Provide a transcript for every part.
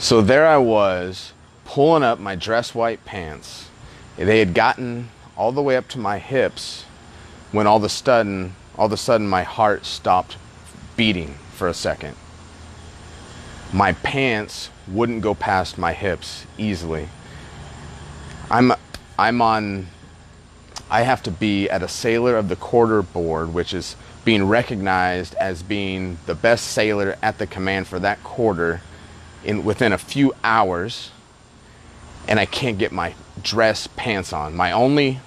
So there I was, pulling up my dress white pants. They had gotten all the way up to my hips when all of a sudden, all of a sudden my heart stopped beating for a second. My pants wouldn't go past my hips easily. I'm I'm on I have to be at a sailor of the quarter board, which is being recognized as being the best sailor at the command for that quarter in within a few hours and I can't get my dress pants on. My only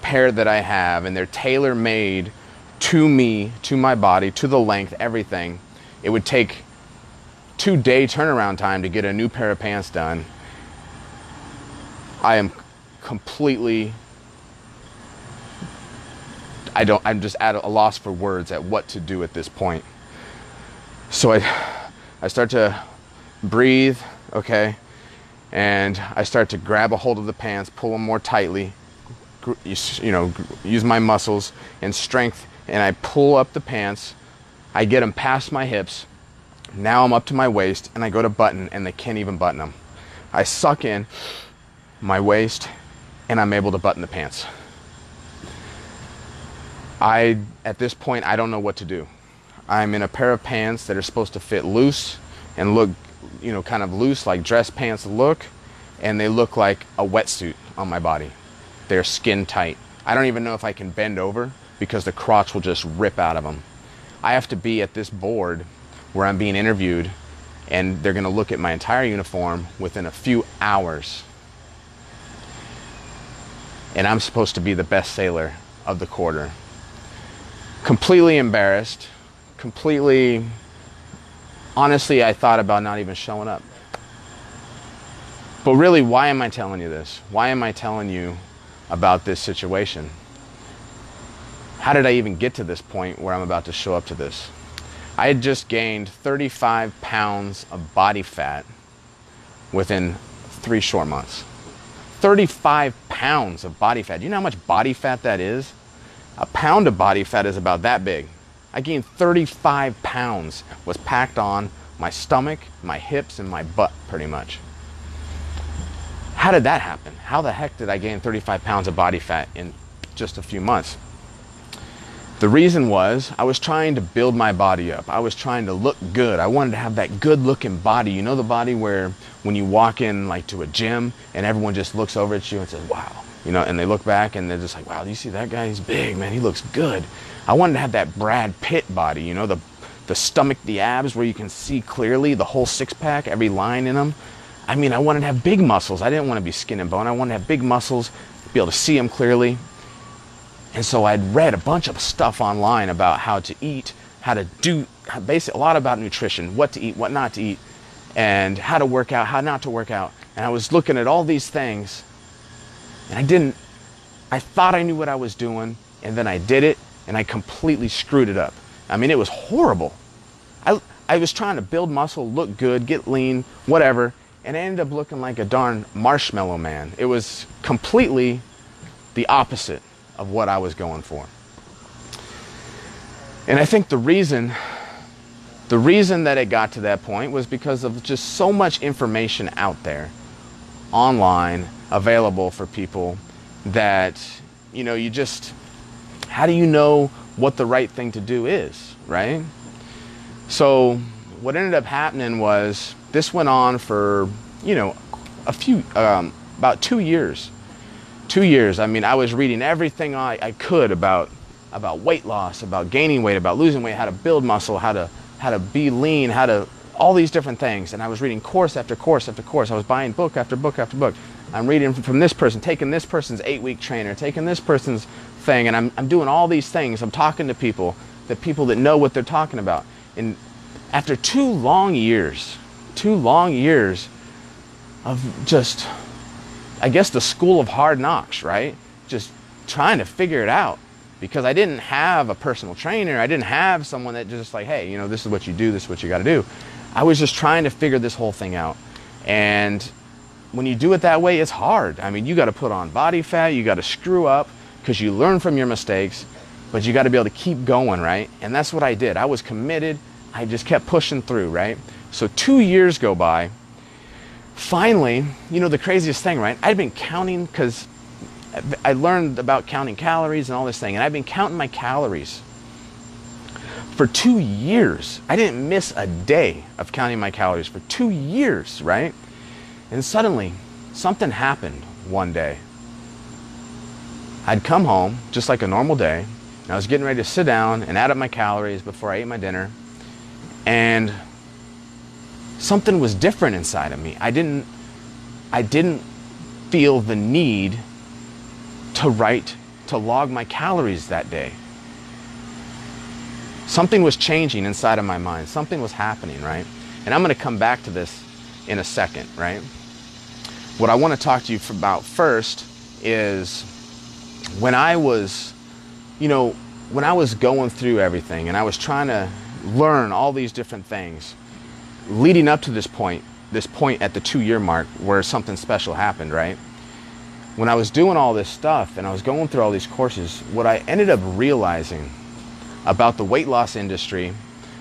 pair that I have and they're tailor made to me, to my body, to the length, everything. It would take 2 day turnaround time to get a new pair of pants done. I am completely I don't I'm just at a loss for words at what to do at this point. So I I start to breathe, okay? And I start to grab a hold of the pants, pull them more tightly, you know, use my muscles and strength, and I pull up the pants. I get them past my hips. Now I'm up to my waist, and I go to button, and they can't even button them. I suck in my waist, and I'm able to button the pants. I, at this point, I don't know what to do. I'm in a pair of pants that are supposed to fit loose and look, you know, kind of loose like dress pants look, and they look like a wetsuit on my body. They're skin tight. I don't even know if I can bend over because the crotch will just rip out of them. I have to be at this board where I'm being interviewed, and they're going to look at my entire uniform within a few hours. And I'm supposed to be the best sailor of the quarter completely embarrassed, completely, honestly, I thought about not even showing up. But really, why am I telling you this? Why am I telling you about this situation? How did I even get to this point where I'm about to show up to this? I had just gained 35 pounds of body fat within three short months. 35 pounds of body fat. Do you know how much body fat that is? A pound of body fat is about that big. I gained 35 pounds, was packed on my stomach, my hips, and my butt pretty much. How did that happen? How the heck did I gain 35 pounds of body fat in just a few months? The reason was I was trying to build my body up. I was trying to look good. I wanted to have that good looking body. You know, the body where when you walk in, like to a gym, and everyone just looks over at you and says, wow, you know, and they look back and they're just like, wow, do you see that guy? He's big, man. He looks good. I wanted to have that Brad Pitt body, you know, the the stomach, the abs, where you can see clearly the whole six pack, every line in them. I mean, I wanted to have big muscles. I didn't want to be skin and bone. I wanted to have big muscles, be able to see them clearly. And so I'd read a bunch of stuff online about how to eat, how to do, basically a lot about nutrition, what to eat, what not to eat, and how to work out, how not to work out. And I was looking at all these things and I didn't, I thought I knew what I was doing, and then I did it, and I completely screwed it up. I mean, it was horrible. I, I was trying to build muscle, look good, get lean, whatever, and I ended up looking like a darn marshmallow man. It was completely the opposite of what I was going for. And I think the reason the reason that it got to that point was because of just so much information out there online available for people that you know you just how do you know what the right thing to do is right? So what ended up happening was this went on for you know a few um, about two years. Two years. I mean i was reading everything I, I could about about weight loss about gaining weight about losing weight how to build muscle how to how to be lean how to all these different things. And i was reading course after course after course. I was buying book after book after book. I'm reading from this person, taking this person's eight week trainer, taking this person's thing, and I'm, I'm doing all these things. I'm talking to people, the people that know what they're talking about. And after two long years, two long years of just, I guess, the school of hard knocks, right? Just trying to figure it out because I didn't have a personal trainer. I didn't have someone that just like, hey, you know, this is what you do, this is what you got to do. I was just trying to figure this whole thing out. And when you do it that way, it's hard. I mean, you got to put on body fat, you got to screw up because you learn from your mistakes, but you got to be able to keep going, right? And that's what I did. I was committed. I just kept pushing through, right? So two years go by, finally, you know, the craziest thing, right? I'd been counting because I learned about counting calories and all this thing, and I've been counting my calories for two years. I didn't miss a day of counting my calories for two years, right? And suddenly, something happened one day. I'd come home just like a normal day, and I was getting ready to sit down and add up my calories before I ate my dinner, and something was different inside of me. I didn't I didn't feel the need to write to log my calories that day. Something was changing inside of my mind. Something was happening, right? And I'm going to come back to this in a second, right? What I want to talk to you about first is when I was, you know, when I was going through everything and I was trying to learn all these different things, leading up to this point, this point at the two year mark where something special happened, right? When I was doing all this stuff and I was going through all these courses, what I ended up realizing about the weight loss industry,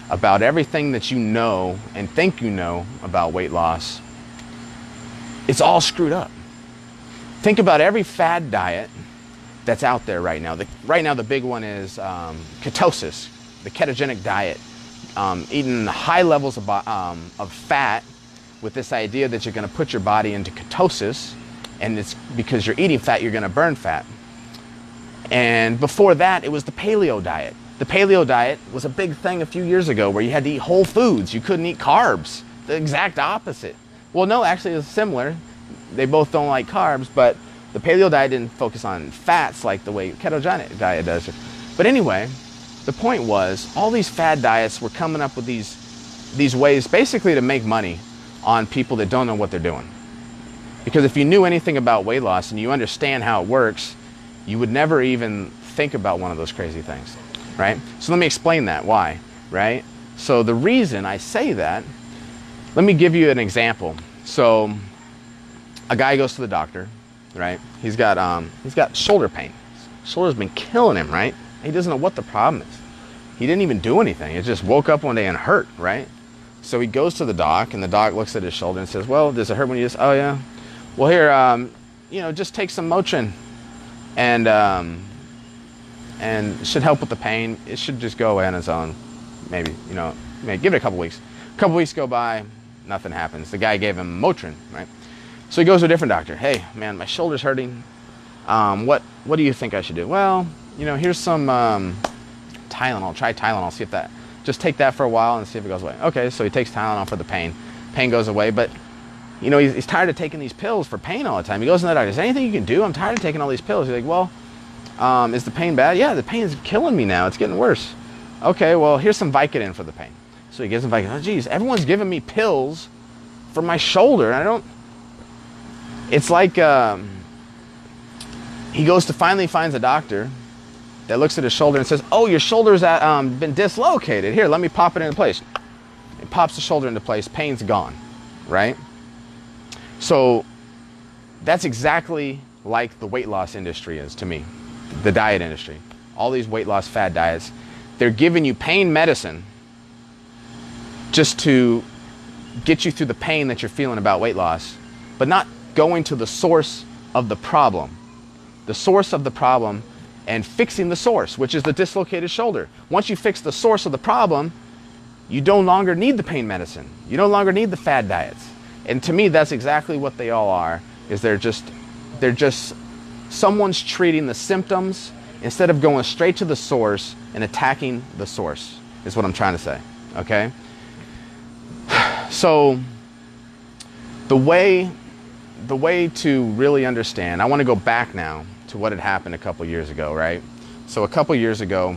about everything that you know and think you know about weight loss, it's all screwed up. Think about every fad diet that's out there right now. The, right now, the big one is um, ketosis, the ketogenic diet, um, eating high levels of, um, of fat with this idea that you're going to put your body into ketosis, and it's because you're eating fat, you're going to burn fat. And before that, it was the paleo diet. The paleo diet was a big thing a few years ago where you had to eat whole foods, you couldn't eat carbs. The exact opposite. Well, no, actually, it's similar. They both don't like carbs, but the paleo diet didn't focus on fats like the way ketogenic diet does. But anyway, the point was all these fad diets were coming up with these these ways basically to make money on people that don't know what they're doing. Because if you knew anything about weight loss and you understand how it works, you would never even think about one of those crazy things, right? So let me explain that why, right? So the reason I say that, let me give you an example. So a guy goes to the doctor right? He's got um, he's got shoulder pain. shoulder's been killing him, right? He doesn't know what the problem is. He didn't even do anything. It just woke up one day and hurt, right? So he goes to the doc, and the doc looks at his shoulder and says, "Well, does it hurt when you just? Oh yeah. Well, here, um, you know, just take some Motrin, and um, and should help with the pain. It should just go away on its own. Maybe, you know, maybe give it a couple weeks. A couple weeks go by, nothing happens. The guy gave him Motrin, right? So he goes to a different doctor. Hey, man, my shoulder's hurting. Um, what what do you think I should do? Well, you know, here's some um, Tylenol. Try Tylenol. See if that. Just take that for a while and see if it goes away. Okay, so he takes Tylenol for the pain. Pain goes away, but you know, he's, he's tired of taking these pills for pain all the time. He goes to the doctor. Is anything you can do? I'm tired of taking all these pills. He's like, well, um, is the pain bad? Yeah, the pain is killing me now. It's getting worse. Okay, well, here's some Vicodin for the pain. So he gives him Vicodin. Oh, geez, everyone's giving me pills for my shoulder. I don't it's like um, he goes to finally finds a doctor that looks at his shoulder and says, "Oh, your shoulder's at, um, been dislocated. Here, let me pop it into place." It pops the shoulder into place. Pain's gone, right? So that's exactly like the weight loss industry is to me, the diet industry. All these weight loss fad diets, they're giving you pain medicine just to get you through the pain that you're feeling about weight loss, but not going to the source of the problem. The source of the problem and fixing the source, which is the dislocated shoulder. Once you fix the source of the problem, you no longer need the pain medicine. You no longer need the fad diets. And to me, that's exactly what they all are. Is they're just they're just someone's treating the symptoms instead of going straight to the source and attacking the source. Is what I'm trying to say. Okay. So the way the way to really understand, I want to go back now to what had happened a couple years ago, right? So a couple years ago,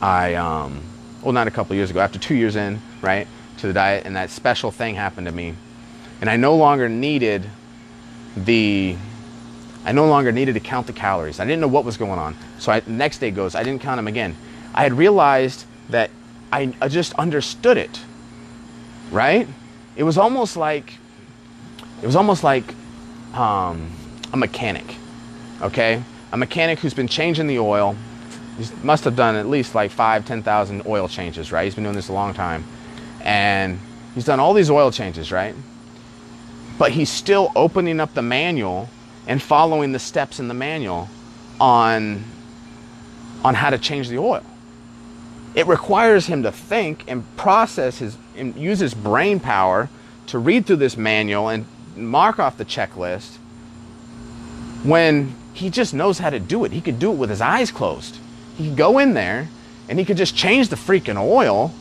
I, um, well, not a couple years ago, after two years in, right, to the diet, and that special thing happened to me, and I no longer needed the, I no longer needed to count the calories. I didn't know what was going on. So I, next day goes, I didn't count them again. I had realized that I, I just understood it, right? It was almost like it was almost like um, a mechanic, okay? A mechanic who's been changing the oil. He must have done at least like five, 10,000 oil changes, right? He's been doing this a long time. And he's done all these oil changes, right? but he's still opening up the manual and following the steps in the manual on on how to change the oil. It requires him to think and process his and use his brain power to read through this manual and mark off the checklist when he just knows how to do it. He could do it with his eyes closed. He could go in there and he could just change the freaking oil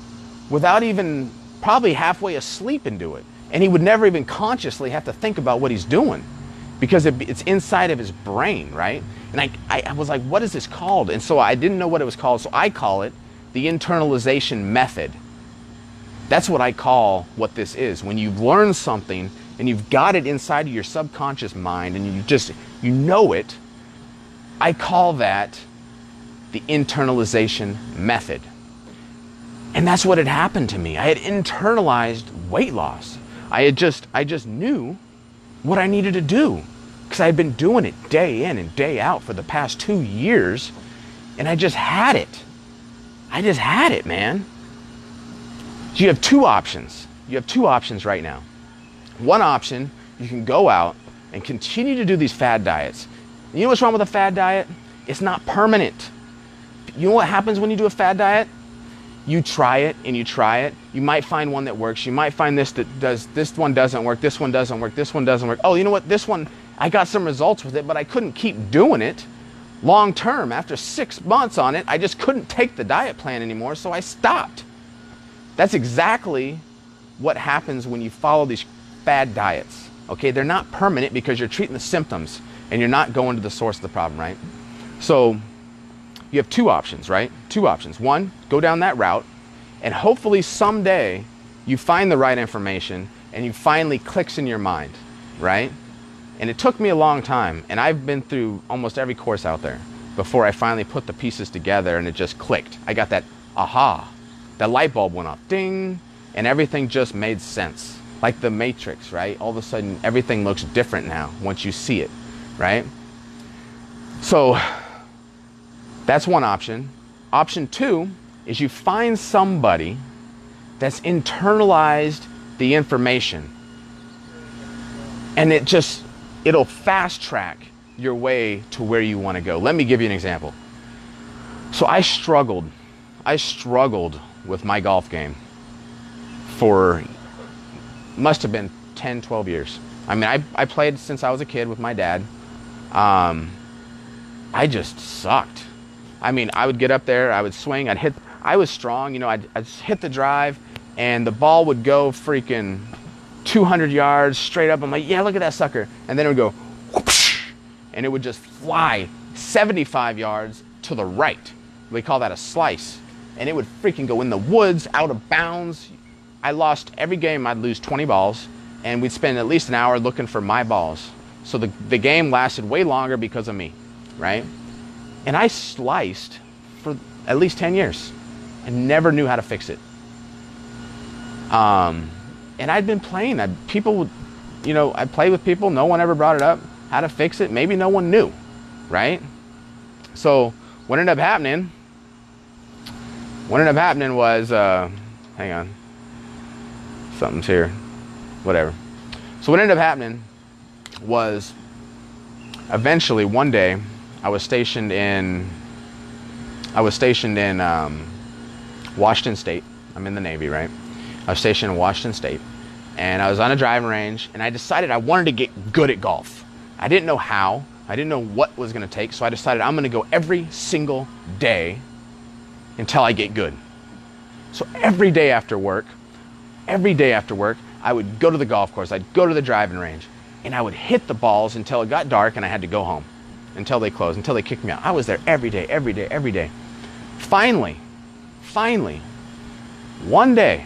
without even probably halfway asleep and do it. And he would never even consciously have to think about what he's doing because it, it's inside of his brain, right? And I, I, I was like, what is this called? And so I didn't know what it was called, so I call it the internalization method. That's what I call what this is. When you've learned something and you've got it inside of your subconscious mind and you just you know it, I call that the internalization method. And that's what had happened to me. I had internalized weight loss. I had just I just knew what I needed to do because I had been doing it day in and day out for the past 2 years and I just had it. I just had it, man. So you have two options. You have two options right now. One option, you can go out and continue to do these fad diets. You know what's wrong with a fad diet? It's not permanent. You know what happens when you do a fad diet? You try it and you try it. You might find one that works. You might find this that does this one doesn't work, this one doesn't work, this one doesn't work. Oh, you know what? This one I got some results with it, but I couldn't keep doing it long term. After 6 months on it, I just couldn't take the diet plan anymore, so I stopped. That's exactly what happens when you follow these fad diets. Okay, they're not permanent because you're treating the symptoms and you're not going to the source of the problem, right? So you have two options, right? Two options. One, go down that route, and hopefully someday you find the right information and you finally clicks in your mind, right? And it took me a long time, and I've been through almost every course out there before I finally put the pieces together and it just clicked. I got that aha, that light bulb went off, ding, and everything just made sense like the matrix, right? All of a sudden, everything looks different now once you see it, right? So that's one option. Option two is you find somebody that's internalized the information and it just it'll fast track your way to where you want to go. Let me give you an example. So I struggled. I struggled with my golf game for must have been 10, 12 years. I mean, I, I played since I was a kid with my dad. Um, I just sucked. I mean, I would get up there, I would swing, I'd hit, I was strong, you know, I'd, I'd hit the drive, and the ball would go freaking 200 yards straight up. I'm like, yeah, look at that sucker. And then it would go, whoosh, and it would just fly 75 yards to the right. We call that a slice. And it would freaking go in the woods, out of bounds. I lost every game, I'd lose 20 balls, and we'd spend at least an hour looking for my balls. So the, the game lasted way longer because of me, right? And I sliced for at least 10 years and never knew how to fix it. Um, and I'd been playing. I, people would, you know, I played with people, no one ever brought it up, how to fix it. Maybe no one knew, right? So what ended up happening, what ended up happening was, uh, hang on something's here, whatever. So what ended up happening was eventually one day I was stationed in I was stationed in um, Washington State. I'm in the Navy, right? I was stationed in Washington State, and I was on a driving range, and I decided I wanted to get good at golf. I didn't know how. I didn't know what was going to take, so I decided I'm going to go every single day until I get good. So every day after work, every day after work, I would go to the golf course, I'd go to the driving range, and I would hit the balls until it got dark and I had to go home until they closed, until they kicked me out. I was there every day, every day, every day. Finally, finally, one day,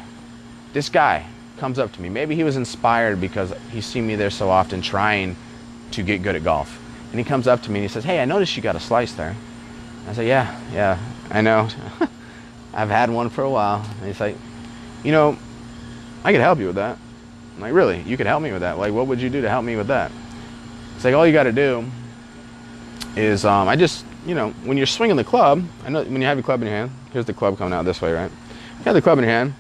this guy comes up to me. Maybe he was inspired because he's seen me there so often trying to get good at golf. And he comes up to me and he says, Hey, I noticed you got a slice there. I said, Yeah, yeah, I know. I've had one for a while. And he's like, You know, I could help you with that. I'm like, really? You could help me with that? Like, what would you do to help me with that? It's like, all you got to do is, um, I just, you know, when you're swinging the club, I know when you have your club in your hand, here's the club coming out this way, right? You have the club in your hand.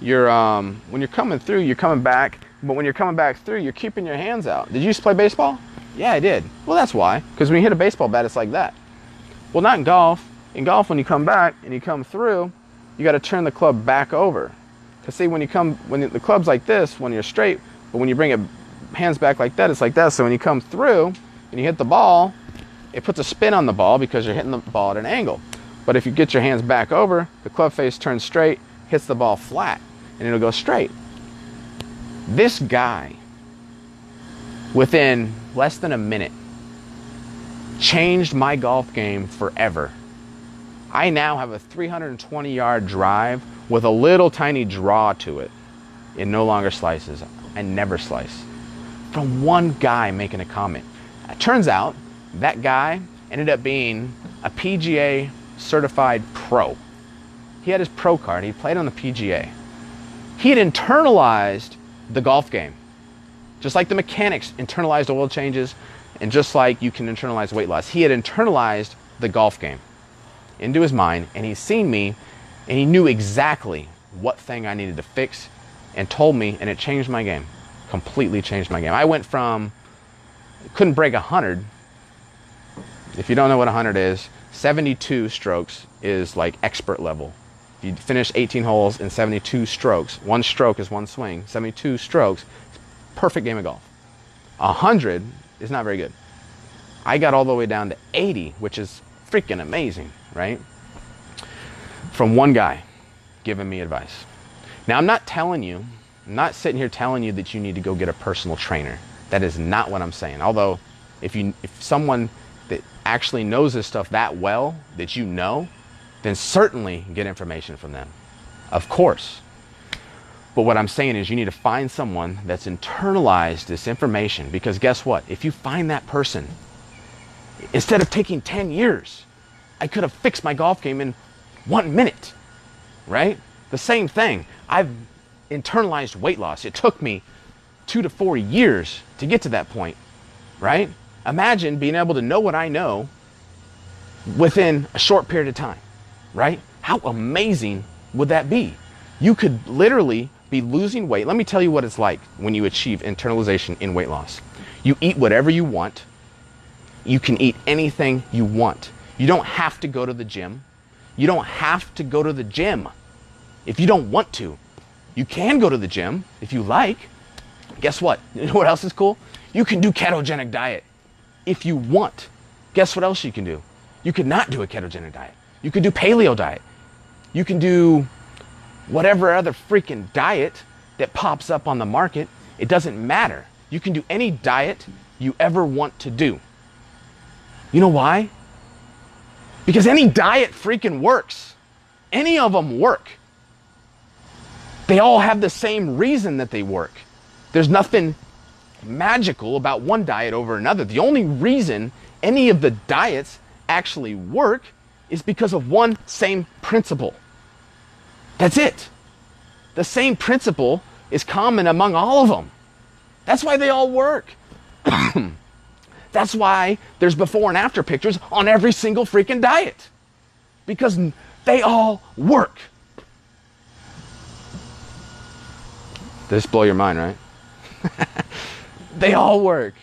You're, um, when you're coming through, you're coming back But when you're coming back through, you're keeping your hands out. Did you to play baseball? Yeah, I did. Well, that's why. Because when you hit a baseball bat, it's like that. Well, not in golf. In golf, when you come back and you come through, you got to turn the club back over. Because see, when you come, when the club's like this, when you're straight, but when you bring it hands back like that, it's like that. So when you come through and you hit the ball, it puts a spin on the ball because you're hitting the ball at an angle. But if you get your hands back over, the club face turns straight, hits the ball flat, and it'll go straight. This guy, within less than a minute, changed my golf game forever. I now have a 320 yard drive with a little tiny draw to it. It no longer slices. I never slice. From one guy making a comment. It turns out that guy ended up being a PGA certified pro. He had his pro card, he played on the PGA. He had internalized the golf game. Just like the mechanics internalized oil changes, and just like you can internalize weight loss, he had internalized the golf game into his mind, and he's seen me, and he knew exactly what thing I needed to fix, and told me, and it changed my game. Completely changed my game. I went from couldn't break 100. If you don't know what 100 is, 72 strokes is like expert level. If you finish 18 holes in 72 strokes, one stroke is one swing, 72 strokes, perfect game of golf. 100 is not very good. I got all the way down to 80, which is freaking amazing, right? From one guy giving me advice. Now, I'm not telling you, I'm not sitting here telling you that you need to go get a personal trainer. That is not what I'm saying. Although, if you if someone that actually knows this stuff that well that you know, then certainly get information from them. Of course. But what I'm saying is you need to find someone that's internalized this information because guess what? If you find that person, instead of taking 10 years, I could have fixed my golf game in one minute, right? The same thing. I've internalized weight loss. It took me two to four years to get to that point, right? Imagine being able to know what I know within a short period of time, right? How amazing would that be? You could literally be losing weight. Let me tell you what it's like when you achieve internalization in weight loss. You eat whatever you want. You can eat anything you want. You don't have to go to the gym. You don't have to go to the gym if you don't want to. You can go to the gym if you like. Guess what? You know what else is cool? You can do ketogenic diet if you want. Guess what else you can do? You could not do a ketogenic diet. You could do paleo diet. You can do whatever other freaking diet that pops up on the market. It doesn't matter. You can do any diet you ever want to do. You know why? Because any diet freaking works. Any of them work. They all have the same reason that they work. There's nothing magical about one diet over another. The only reason any of the diets actually work is because of one same principle. That's it. The same principle is common among all of them. That's why they all work. That's why there's before and after pictures on every single freaking diet. Because they all work. This blow your mind, right? they all work.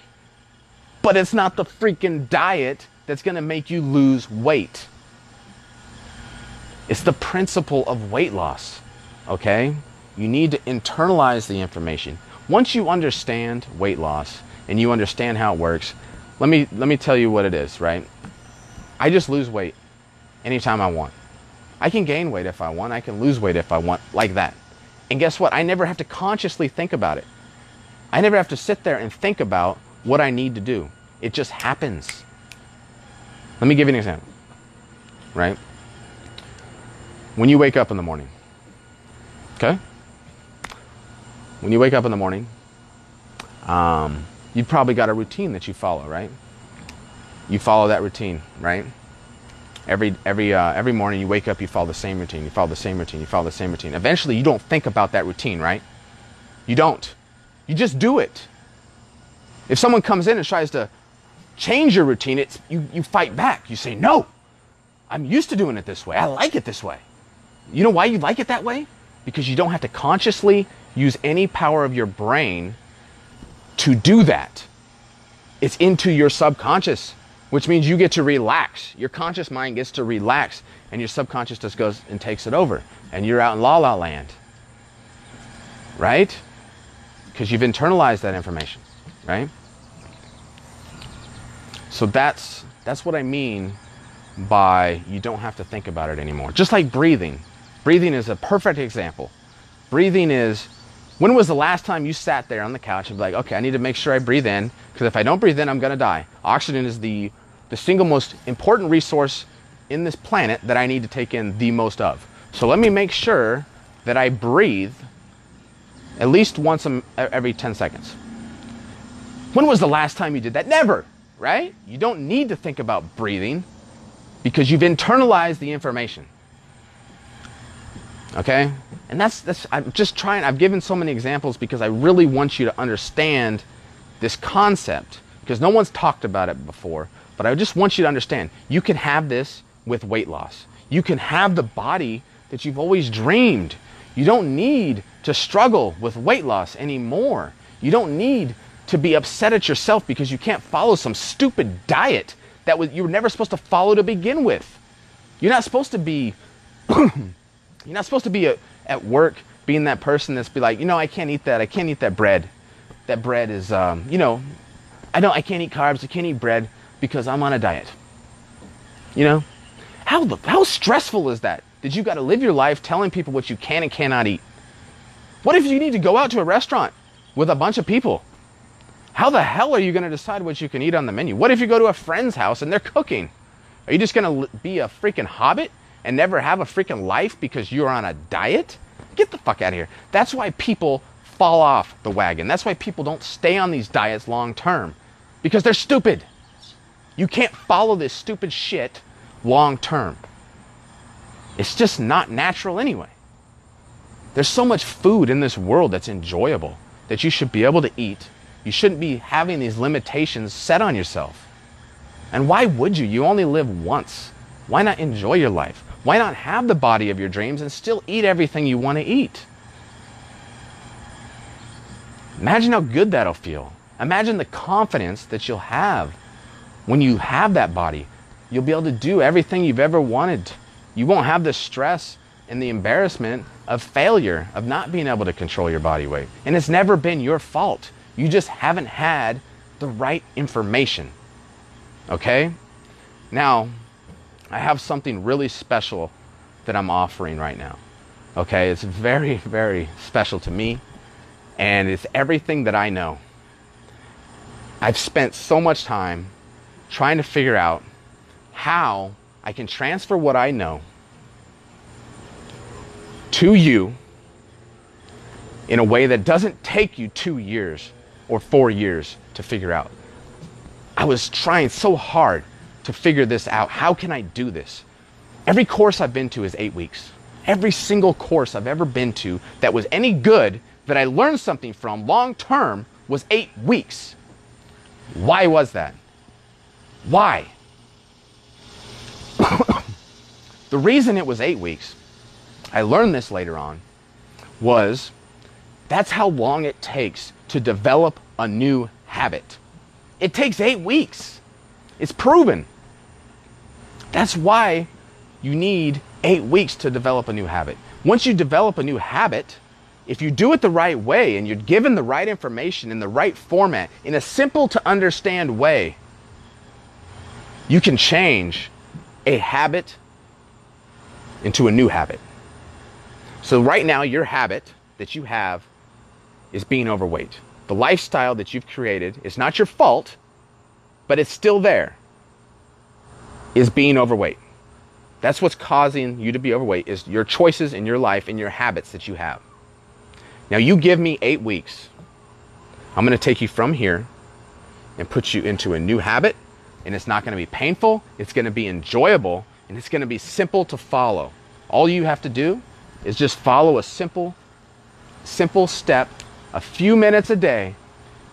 But it's not the freaking diet that's going to make you lose weight. It's the principle of weight loss, okay? You need to internalize the information. Once you understand weight loss and you understand how it works, let me let me tell you what it is, right? I just lose weight anytime I want. I can gain weight if I want, I can lose weight if I want, like that. And guess what? I never have to consciously think about it. I never have to sit there and think about what I need to do. It just happens. Let me give you an example, right? When you wake up in the morning, okay? When you wake up in the morning, um, you've probably got a routine that you follow, right? You follow that routine, right? Every every uh, every morning you wake up, you follow the same routine. You follow the same routine. You follow the same routine. Eventually, you don't think about that routine, right? You don't. You just do it. If someone comes in and tries to change your routine, it's, you, you fight back. You say, no, I'm used to doing it this way. I like it this way. You know why you like it that way? Because you don't have to consciously use any power of your brain to do that. It's into your subconscious, which means you get to relax. Your conscious mind gets to relax, and your subconscious just goes and takes it over. And you're out in la la land. Right? Because you've internalized that information, right? So that's that's what I mean by you don't have to think about it anymore. Just like breathing. Breathing is a perfect example. Breathing is when was the last time you sat there on the couch and be like, okay, I need to make sure I breathe in because if I don't breathe in, I'm going to die. Oxygen is the the single most important resource in this planet that I need to take in the most of. So let me make sure that I breathe at least once every 10 seconds. When was the last time you did that? Never, right? You don't need to think about breathing because you've internalized the information. Okay? And that's that's I'm just trying I've given so many examples because I really want you to understand this concept because no one's talked about it before, but I just want you to understand you can have this with weight loss. You can have the body that you've always dreamed. You don't need to struggle with weight loss anymore. You don't need to be upset at yourself because you can't follow some stupid diet that you were never supposed to follow to begin with. You're not supposed to be you're not supposed to be a, at work being that person that's be like, you know, I can't eat that. I can't eat that bread. That bread is, um, you know, I don't. I can't eat carbs. I can't eat bread because I'm on a diet. You know, how how stressful is that? Did you got to live your life telling people what you can and cannot eat? What if you need to go out to a restaurant with a bunch of people? How the hell are you going to decide what you can eat on the menu? What if you go to a friend's house and they're cooking? Are you just going to be a freaking hobbit and never have a freaking life because you're on a diet? Get the fuck out of here. That's why people fall off the wagon. That's why people don't stay on these diets long term because they're stupid. You can't follow this stupid shit long term. It's just not natural anyway. There's so much food in this world that's enjoyable that you should be able to eat. You shouldn't be having these limitations set on yourself. And why would you? You only live once. Why not enjoy your life? Why not have the body of your dreams and still eat everything you want to eat? Imagine how good that'll feel. Imagine the confidence that you'll have when you have that body. You'll be able to do everything you've ever wanted. You won't have the stress and the embarrassment of failure, of not being able to control your body weight. And it's never been your fault. You just haven't had the right information. Okay? Now, I have something really special that I'm offering right now. Okay? It's very, very special to me, and it's everything that I know. I've spent so much time trying to figure out how I can transfer what I know to you in a way that doesn't take you two years or four years to figure out. I was trying so hard to figure this out. How can I do this? Every course I've been to is eight weeks. Every single course I've ever been to that was any good, that I learned something from long term, was eight weeks. Why was that? Why? the reason it was eight weeks, I learned this later on, was that's how long it takes to develop a new habit. It takes eight weeks. It's proven. That's why you need eight weeks to develop a new habit. Once you develop a new habit, if you do it the right way and you're given the right information in the right format, in a simple to understand way, you can change a habit into a new habit. So, right now, your habit that you have is being overweight. The lifestyle that you've created is not your fault, but it's still there, is being overweight. That's what's causing you to be overweight is your choices in your life and your habits that you have. Now you give me 8 weeks. I'm going to take you from here and put you into a new habit and it's not going to be painful, it's going to be enjoyable, and it's going to be simple to follow. All you have to do is just follow a simple simple step a few minutes a day,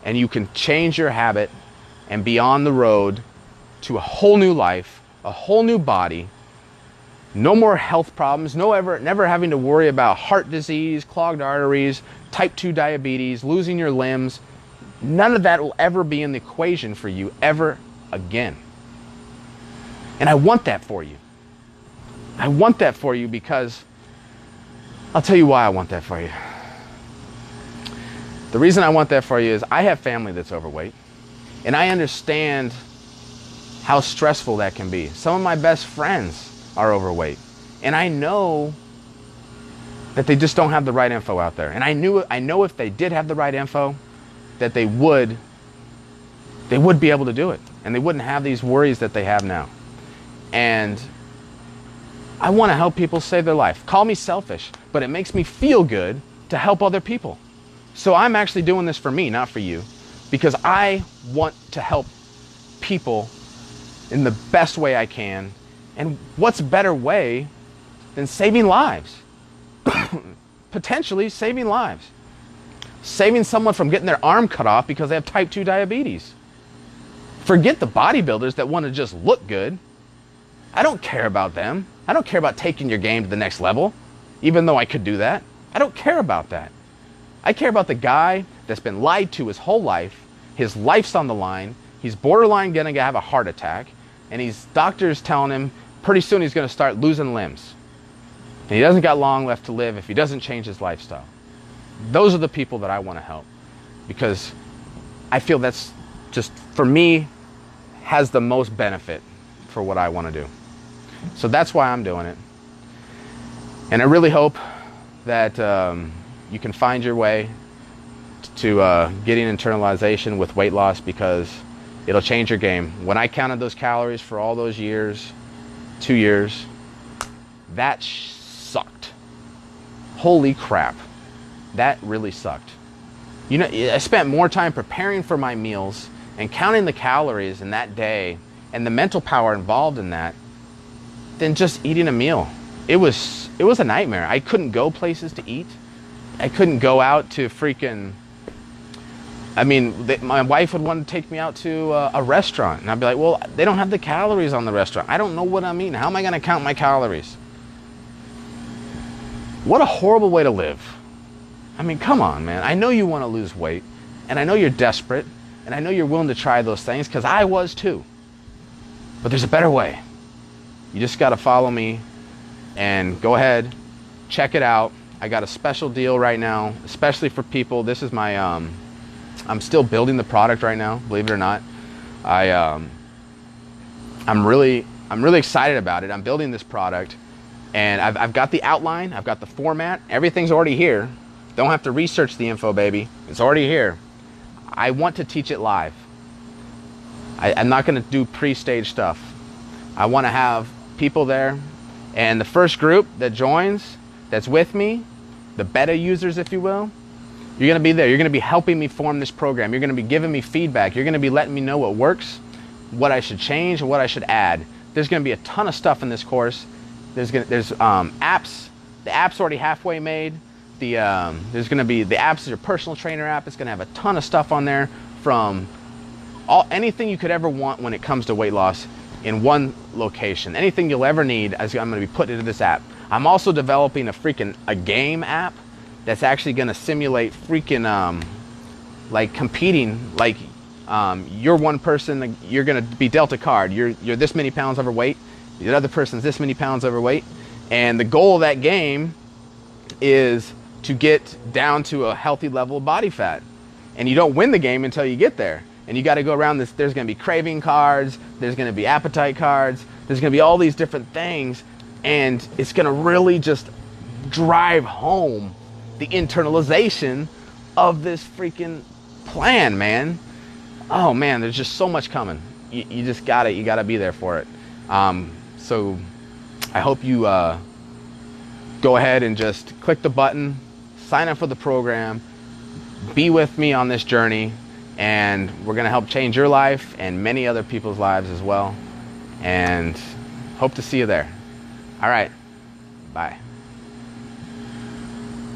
and you can change your habit and be on the road to a whole new life, a whole new body No more health problems, no ever never having to worry about heart disease, clogged arteries, type 2 diabetes, losing your limbs. None of that will ever be in the equation for you ever again. And I want that for you. I want that for you because I'll tell you why I want that for you. The reason I want that for you is I have family that's overweight, and I understand how stressful that can be. Some of my best friends are overweight, and I know that they just don't have the right info out there. And I knew I know if they did have the right info, that they would they would be able to do it, and they wouldn't have these worries that they have now. And I want to help people save their life. Call me selfish, but it makes me feel good to help other people. So I'm actually doing this for me, not for you, because I want to help people in the best way I can. And what's better way than saving lives? Potentially saving lives. Saving someone from getting their arm cut off because they have type 2 diabetes. Forget the bodybuilders that want to just look good. I don't care about them. I don't care about taking your game to the next level, even though I could do that. I don't care about that. I care about the guy that's been lied to his whole life. His life's on the line. He's borderline going to have a heart attack. And he's doctors telling him pretty soon he's going to start losing limbs. And he doesn't got long left to live if he doesn't change his lifestyle. Those are the people that I want to help because I feel that's just, for me, has the most benefit for what I want to do. So that's why I'm doing it. And I really hope that um, you can find your way to uh, getting internalization with weight loss because it'll change your game. When I counted those calories for all those years, two years, that sucked. Holy crap. That really sucked. You know, I spent more time preparing for my meals and counting the calories in that day and the mental power involved in that than just eating a meal. It was it was a nightmare. I couldn't go places to eat. I couldn't go out to freaking. I mean, they, my wife would want to take me out to a, a restaurant, and I'd be like, "Well, they don't have the calories on the restaurant. I don't know what I'm eating. How am I going to count my calories?" What a horrible way to live. I mean, come on, man. I know you want to lose weight, and I know you're desperate, and I know you're willing to try those things because I was too. But there's a better way. You just got to follow me and go ahead, check it out. I got a special deal right now, especially for people. This is my, um, I'm still building the product right now, believe it or not. I, um, I'm really, I'm really excited about it. I'm building this product and I've, I've got the outline, I've got the format, everything's already here. Don't have to research the info, baby. It's already here. I want to teach it live. I, am not going to do pre-stage stuff. I want to have people there, and the first group that joins, that's with me, the beta users, if you will, you're going to be there. You're going to be helping me form this program. You're going to be giving me feedback. You're going to be letting me know what works, what I should change, and what I should add. There's going to be a ton of stuff in this course. There's going to, there's um, apps. The app's already halfway made. The um, there's going to be the apps is your personal trainer app. It's going to have a ton of stuff on there from all anything you could ever want when it comes to weight loss in one location. Anything you'll ever need, I'm going to be putting into this app. I'm also developing a freaking a game app that's actually going to simulate freaking um, like competing. Like um, you're one person, you're going to be dealt a card. You're you're this many pounds overweight. The other person's this many pounds overweight, and the goal of that game is to get down to a healthy level of body fat. And you don't win the game until you get there. And you got to go around this. There's going to be craving cards. There's going to be appetite cards. There's going to be all these different things. And it's going to really just drive home the internalization of this freaking plan, man. Oh man, there's just so much coming. You, you just got it. You got to be there for it. Um, so I hope you uh, go ahead and just click the button, sign up for the program, be with me on this journey, and we're going to help change your life and many other people's lives as well. And hope to see you there. All right. Bye.